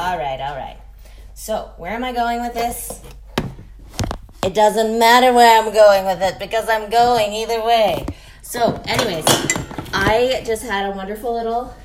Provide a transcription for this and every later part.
All right, all right. So, where am I going with this? It doesn't matter where I'm going with it because I'm going either way. So, anyways, I just had a wonderful little.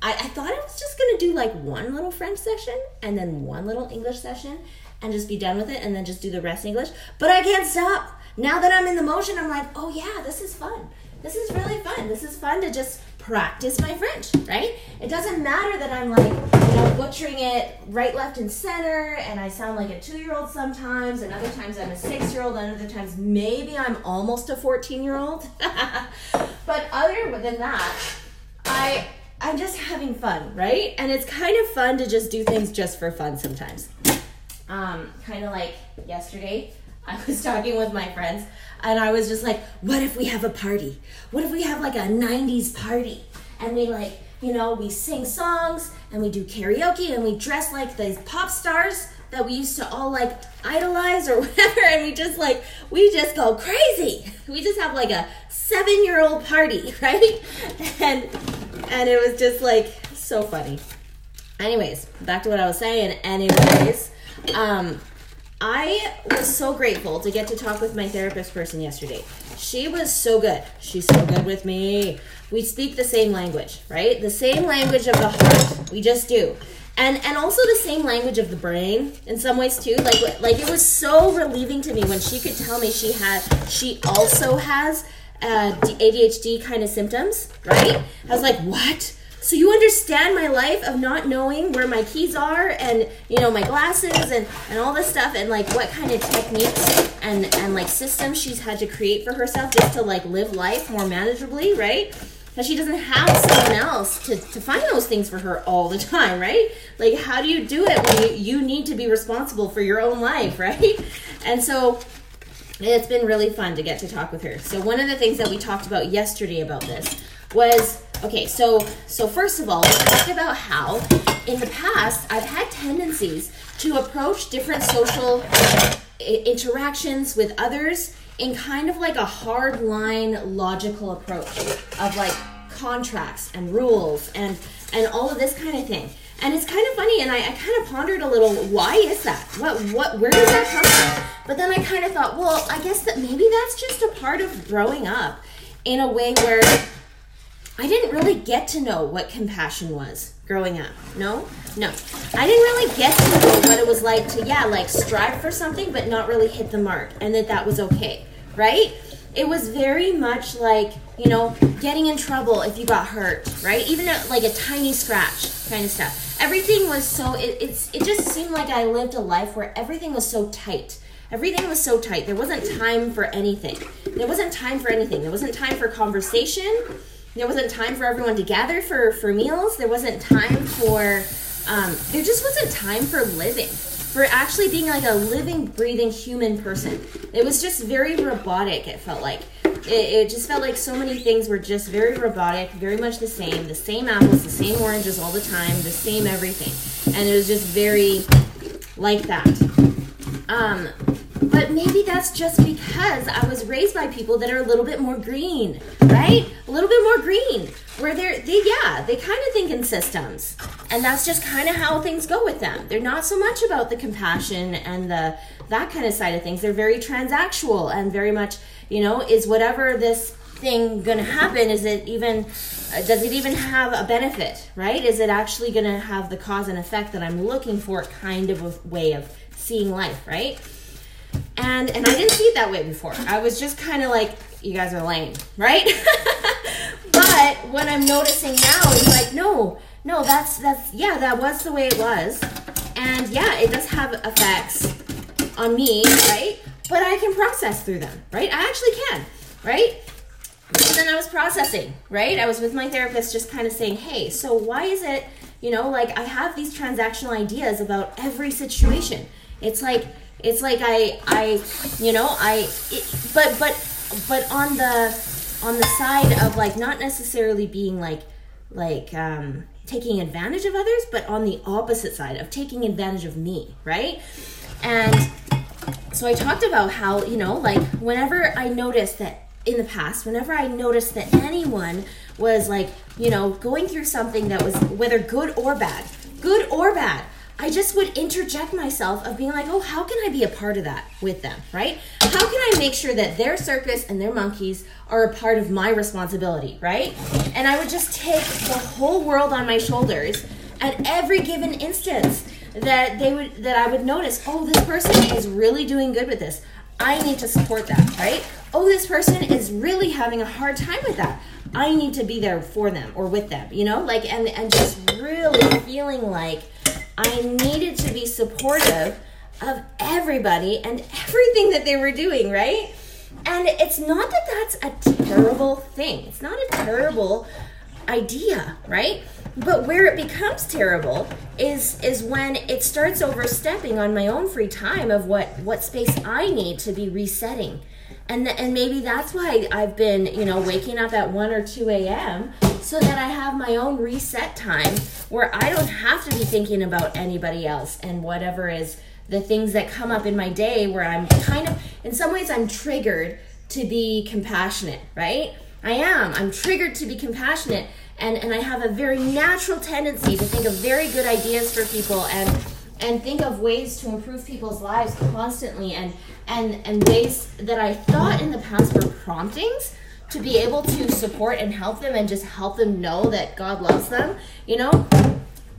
I, I thought I was just gonna do like one little French session and then one little English session and just be done with it and then just do the rest English. But I can't stop. Now that I'm in the motion, I'm like, oh yeah, this is fun. This is really fun. This is fun to just practice my French, right? It doesn't matter that I'm like, you know, butchering it right, left, and center, and I sound like a two year old sometimes, and other times I'm a six year old, and other times maybe I'm almost a 14 year old. but other than that, I. I'm just having fun, right? And it's kind of fun to just do things just for fun sometimes. Um, kind of like yesterday, I was talking with my friends and I was just like, what if we have a party? What if we have like a 90s party? And we like, you know, we sing songs and we do karaoke and we dress like these pop stars that we used to all like idolize or whatever. And we just like we just go crazy. We just have like a seven year old party right? And and it was just like so funny. Anyways back to what i was saying. Anyways um I was so grateful to get to talk with my therapist person yesterday. She was so good. She's so good with me. We speak the same language, right? The same language of the heart. We just do. And and also the same language of the brain in some ways too. Like like it was so relieving to me when she could tell me she had she also has uh, ADHD kind of symptoms, right? I was like, "What?" So you understand my life of not knowing where my keys are and you know my glasses and and all this stuff and like what kind of techniques and and like systems she's had to create for herself just to like live life more manageably, right? Because she doesn't have someone else to, to find those things for her all the time, right? Like how do you do it when you, you need to be responsible for your own life, right? And so it's been really fun to get to talk with her. So one of the things that we talked about yesterday about this was okay so so first of all we talked about how in the past i've had tendencies to approach different social interactions with others in kind of like a hard line logical approach of like contracts and rules and and all of this kind of thing. And it's kind of funny and I, I kind of pondered a little why is that? What what where does that come from? But then i kind of thought well i guess that maybe that's just a part of growing up in a way where I didn't really get to know what compassion was growing up. No, no. I didn't really get to know what it was like to, yeah, like strive for something, but not really hit the mark, and that that was okay, right? It was very much like, you know, getting in trouble if you got hurt, right? Even a, like a tiny scratch kind of stuff. Everything was so, it, it's, it just seemed like I lived a life where everything was so tight. Everything was so tight. There wasn't time for anything. There wasn't time for anything. There wasn't time for conversation there wasn't time for everyone to gather for for meals. There wasn't time for um, there just wasn't time for living for actually being like a living breathing human person. It was just very robotic it felt like. It, it just felt like so many things were just very robotic very much the same the same apples the same oranges all the time the same everything. And it was just very like that. Um, but maybe that's just because I was raised by people that are a little bit more green, right? A little bit more green, where they're, they, yeah, they kind of think in systems. And that's just kind of how things go with them. They're not so much about the compassion and the, that kind of side of things. They're very transactional and very much, you know, is whatever this thing going to happen is it even uh, does it even have a benefit right is it actually going to have the cause and effect that i'm looking for kind of a way of seeing life right and and I didn't see it that way before. I was just kind of like, you guys are lame, right? but what I'm noticing now is like, no, no, that's that's yeah, that was the way it was, and yeah, it does have effects on me, right? But I can process through them, right? I actually can, right? And then I was processing, right? I was with my therapist, just kind of saying, hey, so why is it, you know, like I have these transactional ideas about every situation. It's like it's like I I you know I it, but but but on the on the side of like not necessarily being like like um taking advantage of others but on the opposite side of taking advantage of me right? And so i talked about how you know like whenever i noticed that in the past whenever i noticed that anyone was like you know going through something that was whether good or bad good or bad I just would interject myself of being like, oh, how can I be a part of that with them, right? How can I make sure that their circus and their monkeys are a part of my responsibility, right? And I would just take the whole world on my shoulders at every given instance that they would that I would notice, oh, this person is really doing good with this. I need to support that, right? Oh, this person is really having a hard time with that. I need to be there for them or with them, you know? Like and and just really feeling like I needed to be supportive of everybody and everything that they were doing, right? And it's not that that's a terrible thing. It's not a terrible idea, right? But where it becomes terrible is is when it starts overstepping on my own free time of what what space I need to be resetting. And, and maybe that's why I've been, you know, waking up at 1 or 2 a.m so that I have my own reset time where I don't have to be thinking about anybody else and whatever is the things that come up in my day where I'm kind of, in some ways, I'm triggered to be compassionate, right? I am. I'm triggered to be compassionate and, and I have a very natural tendency to think of very good ideas for people and and think of ways to improve people's lives constantly and and and ways that I thought in the past were promptings to be able to support and help them and just help them know that God loves them, you know?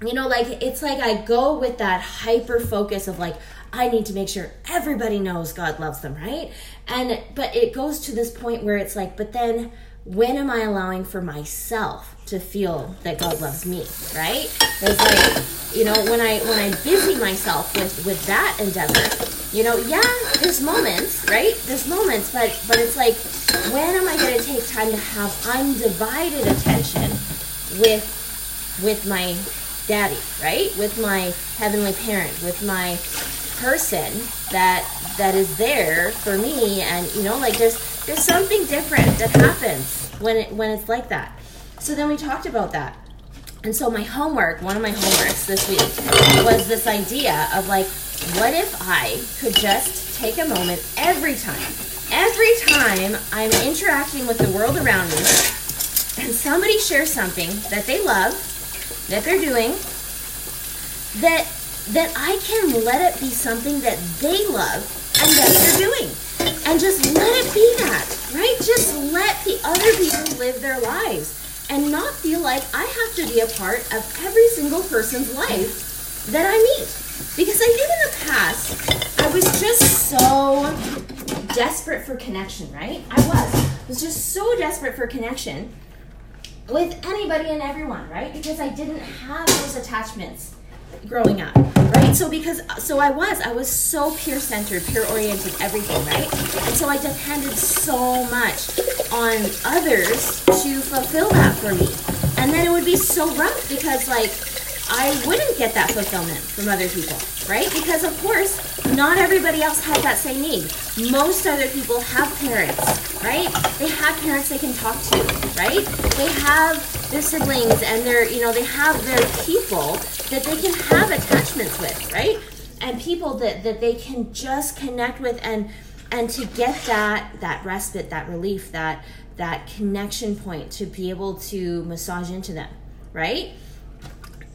You know, like it's like I go with that hyper focus of like, I need to make sure everybody knows God loves them, right? And but it goes to this point where it's like, but then when am I allowing for myself to feel that God loves me, right? It's like, you know, when I when I busy myself with with that endeavor, you know, yeah, there's moments, right? There's moments, but but it's like when am I going to take time to have undivided attention with with my daddy, right? With my heavenly parent, with my person that that is there for me and you know like there's there's something different that happens when it when it's like that. So then we talked about that. And so my homework, one of my homeworks this week was this idea of like what if I could just take a moment every time every time I'm interacting with the world around me and somebody shares something that they love, that they're doing, that that I can let it be something that they love and that they're doing. And just let it that, right? Just let the other people live their lives and not feel like I have to be a part of every single person's life that I meet. Because I think in the past, I was just so desperate for connection, right? I was. I was just so desperate for connection with anybody and everyone, right? Because I didn't have those attachments growing up, right? So because so I was, I was so peer centered, peer oriented, everything, right? And so I depended so much on others to fulfill that for me. And then it would be so rough because like I wouldn't get that fulfillment from other people, right? Because of course, not everybody else has that same need. Most other people have parents, right? They have parents they can talk to, right? They have their siblings and their, you know, they have their people that they can have attachments with, right? And people that, that they can just connect with and and to get that that respite, that relief, that that connection point to be able to massage into them, right?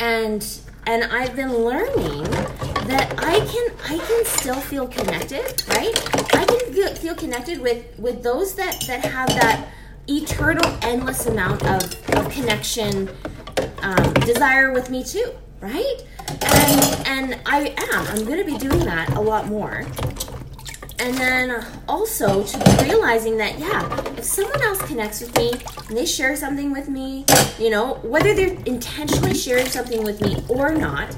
and and I've been learning that I can I can still feel connected, right? I can feel, feel connected with with those that that have that eternal, endless amount of, of connection, um, desire with me too, right? And and I am. I'm going to be doing that a lot more and then also to be realizing that yeah if someone else connects with me and they share something with me you know whether they're intentionally sharing something with me or not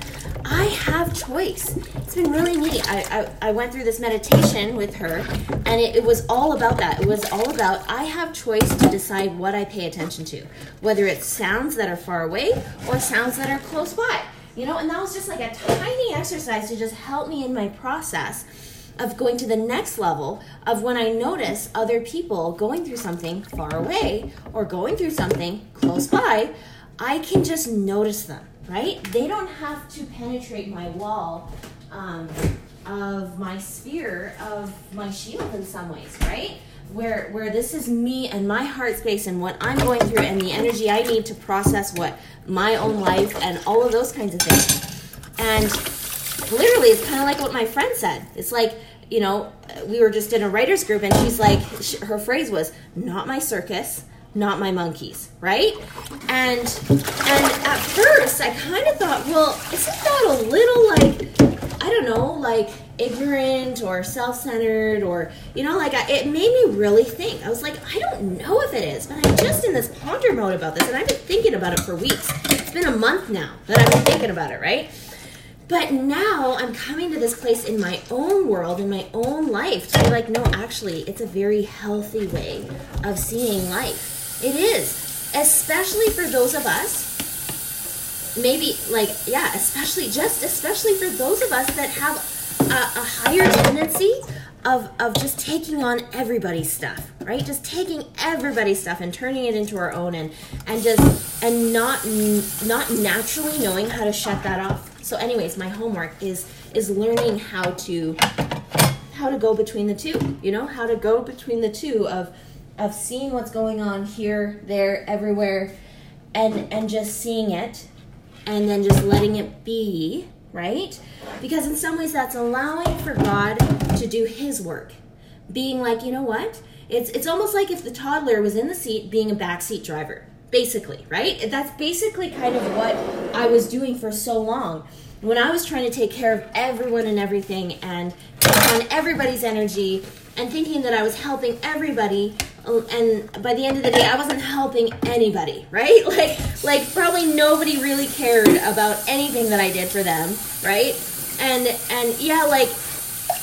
i have choice. It's been really neat. I, I, I went through this meditation with her and it, it was all about that. It was all about i have choice to decide what i pay attention to whether it's sounds that are far away or sounds that are close by. You know and that was just like a tiny exercise to just help me in my process of going to the next level of when I notice other people going through something far away or going through something close by, I can just notice them, right? They don't have to penetrate my wall um, of my sphere of my shield in some ways, right? Where, where this is me and my heart space and what I'm going through and the energy I need to process what my own life and all of those kinds of things And literally, it's kind of like what my friend said. It's like, you know, we were just in a writer's group, and she's like, her phrase was, not my circus, not my monkeys, right? And and at first I kind of thought, well, isn't that a little like I don't know, like ignorant or self-centered or you know, like I, it made me really think. I was like, I don't know if it is, but I'm just in this ponder mode about this, and I've been thinking about it for weeks. It's been a month now that I've been thinking about it, right? But now I'm coming to this place in my own world, in my own life, to be like, no, actually, it's a very healthy way of seeing life it is, especially for those of us, maybe like, yeah, especially, just especially for those of us that have a, a higher tendency of, of just taking on everybody's stuff, right? Just taking everybody's stuff and turning it into our own and, and just, and not, not naturally knowing how to shut that off. So anyways, my homework is, is learning how to, how to go between the two, you know, how to go between the two of, of seeing what's going on here, there, everywhere, and and just seeing it, and then just letting it be, right? Because in some ways, that's allowing for God to do His work, being like, you know what? It's it's almost like if the toddler was in the seat, being a backseat driver, basically, right? That's basically kind of what I was doing for so long when I was trying to take care of everyone and everything and take on everybody's energy and thinking that I was helping everybody and by the end of the day I wasn't helping anybody, right? Like like probably nobody really cared about anything that I did for them, right? And and yeah, like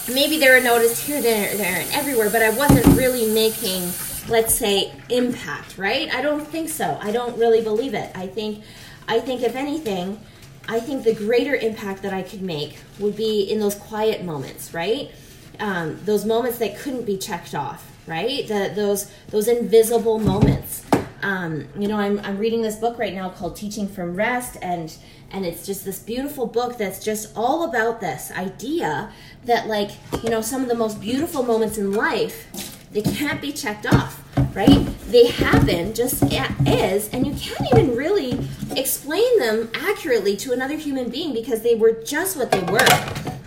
maybe they were noticed here, there, there, and everywhere, but I wasn't really making, let's say, impact, right? I don't think so. I don't really believe it. I think I think if anything, I think the greater impact that I could make would be in those quiet moments, right? um, those moments that couldn't be checked off, right? The, those those invisible moments. Um, you know, I'm, I'm reading this book right now called Teaching from Rest, and and it's just this beautiful book that's just all about this idea that like you know some of the most beautiful moments in life they can't be checked off right they happen just as and you can't even really explain them accurately to another human being because they were just what they were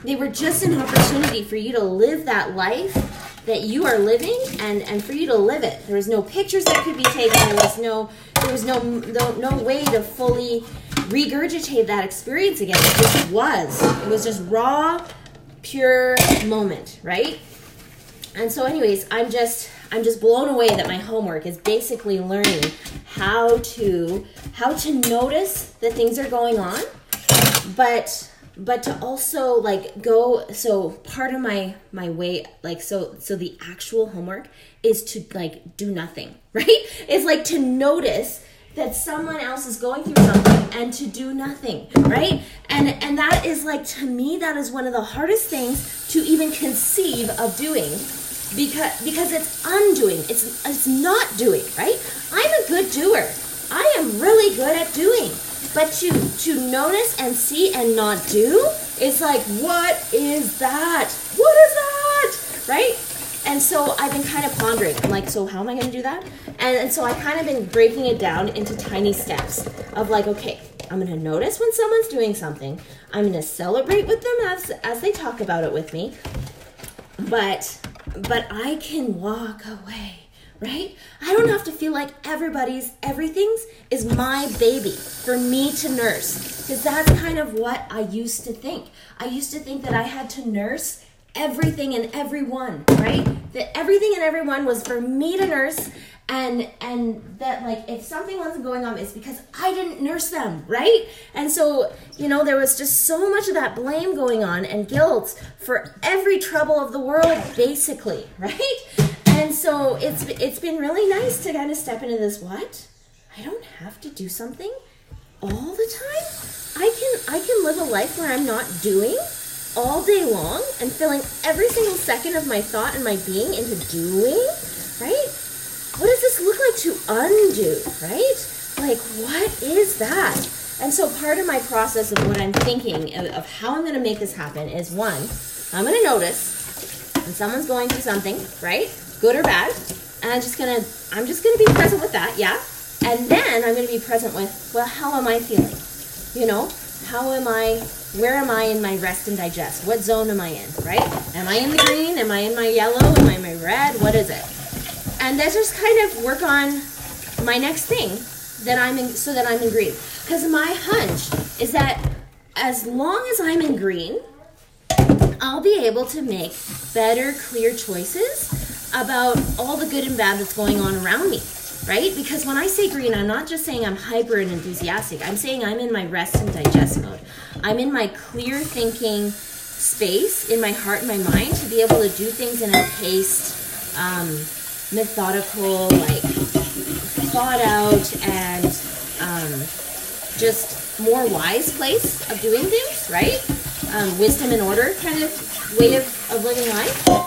they were just an opportunity for you to live that life that you are living and and for you to live it. There was no pictures that could be taken. There was no there was no no, no way to fully regurgitate that experience again. It just was. It was just raw pure moment right? And so anyways i'm just i'm just blown away that my homework is basically learning how to how to notice that things are going on but but to also like go so part of my my way like so so the actual homework is to like do nothing right? It's like to notice that someone else is going through something and to do nothing right? And and that is like to me that is one of the hardest things to even conceive of doing because because it's undoing. It's it's not doing right? I'm a good doer. I am really good at doing but to to notice and see and not do, it's like, what is that? What is that? Right? And so I've been kind of pondering. I'm like, so how am I going to do that? And, and so I kind of been breaking it down into tiny steps of like, okay, I'm going to notice when someone's doing something. I'm going to celebrate with them as as they talk about it with me. But but I can walk away right? I don't have to feel like everybody's, everything's is my baby for me to nurse. Because that's kind of what I used to think. I used to think that I had to nurse everything and everyone, right? That everything and everyone was for me to nurse and and that like if something wasn't going on it's because I didn't nurse them, right? And so, you know, there was just so much of that blame going on and guilt for every trouble of the world basically, right? And so it's it's been really nice to kind of step into this what? I don't have to do something all the time? I can i can live a life where i'm not doing all day long and filling every single second of my thought and my being into doing right? What does this look like to undo right? Like what is that? And so part of my process of what i'm thinking of, how i'm going to make this happen is one i'm going to notice when someone's going through something right good or bad. And I'm just gonna I'm just gonna be present with that, yeah. And then I'm gonna be present with, well, how am I feeling? You know, how am I where am I in my rest and digest? What zone am I in, right? Am I in the green? Am I in my yellow? Am I in my red? What is it? And let's just kind of work on my next thing that I'm in, so that I'm in green. Because my hunch is that as long as I'm in green, I'll be able to make better, clear choices about all the good and bad that's going on around me, right? Because when I say green, I'm not just saying I'm hyper and enthusiastic. I'm saying I'm in my rest and digest mode. I'm in my clear thinking space in my heart and my mind to be able to do things in a paced, um, methodical, like thought out and um, just more wise place of doing things, right? Um, wisdom and order kind of way of, of living life.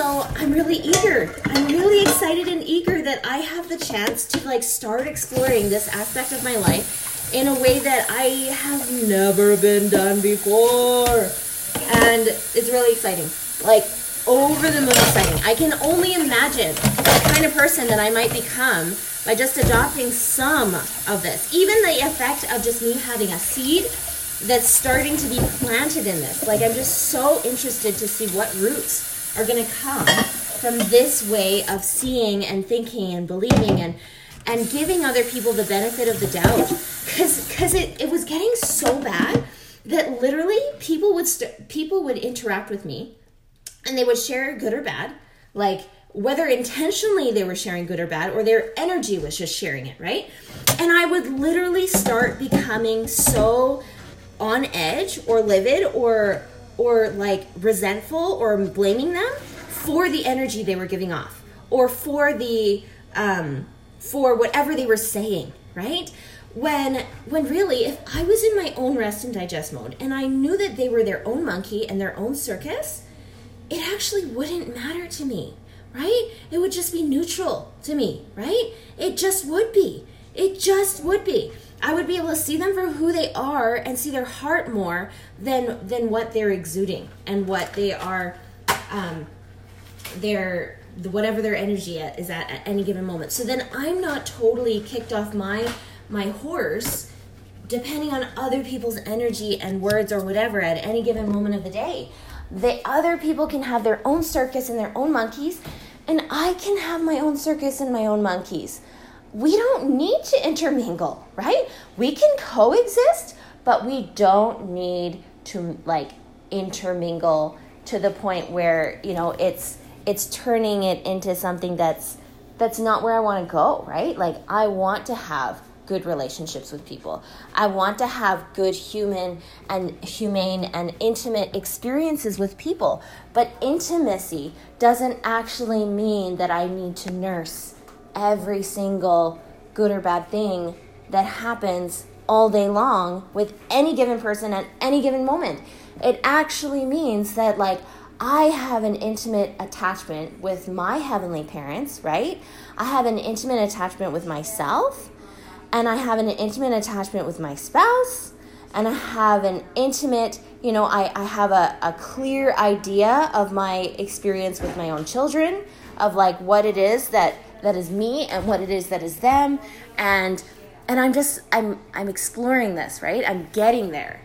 So I'm really eager. I'm really excited and eager that I have the chance to like start exploring this aspect of my life in a way that I have never been done before. And it's really exciting. Like over the moon exciting. I can only imagine the kind of person that I might become by just adopting some of this. Even the effect of just me having a seed that's starting to be planted in this. Like, I'm just so interested to see what roots are going to come from this way of seeing and thinking and believing and and giving other people the benefit of the doubt. Because because it, it was getting so bad that literally people would st- people would interact with me and they would share good or bad. Like whether intentionally they were sharing good or bad or their energy was just sharing it right? And i would literally start becoming so on edge or livid or or like resentful or blaming them for the energy they were giving off or for the um for whatever they were saying right? When when really if i was in my own rest and digest mode and i knew that they were their own monkey and their own circus it actually wouldn't matter to me right? It would just be neutral to me right? It just would be. It just would be I would be able to see them for who they are and see their heart more than than what they're exuding and what they are um their whatever their energy is at, at any given moment. So then I'm not totally kicked off my my horse depending on other people's energy and words or whatever at any given moment of the day. The other people can have their own circus and their own monkeys and I can have my own circus and my own monkeys we don't need to intermingle, right? We can coexist, but we don't need to like intermingle to the point where, you know, it's it's turning it into something that's that's not where I want to go, right? Like I want to have good relationships with people. I want to have good human and humane and intimate experiences with people. But intimacy doesn't actually mean that I need to nurse every single good or bad thing that happens all day long with any given person at any given moment. It actually means that, like, I have an intimate attachment with my heavenly parents, right? I have an intimate attachment with myself, and I have an intimate attachment with my spouse, and I have an intimate, you know, I, I have a, a clear idea of my experience with my own children, of like what it is that that is me and what it is that is them. And and i'm just i'm i'm exploring this right? I'm getting there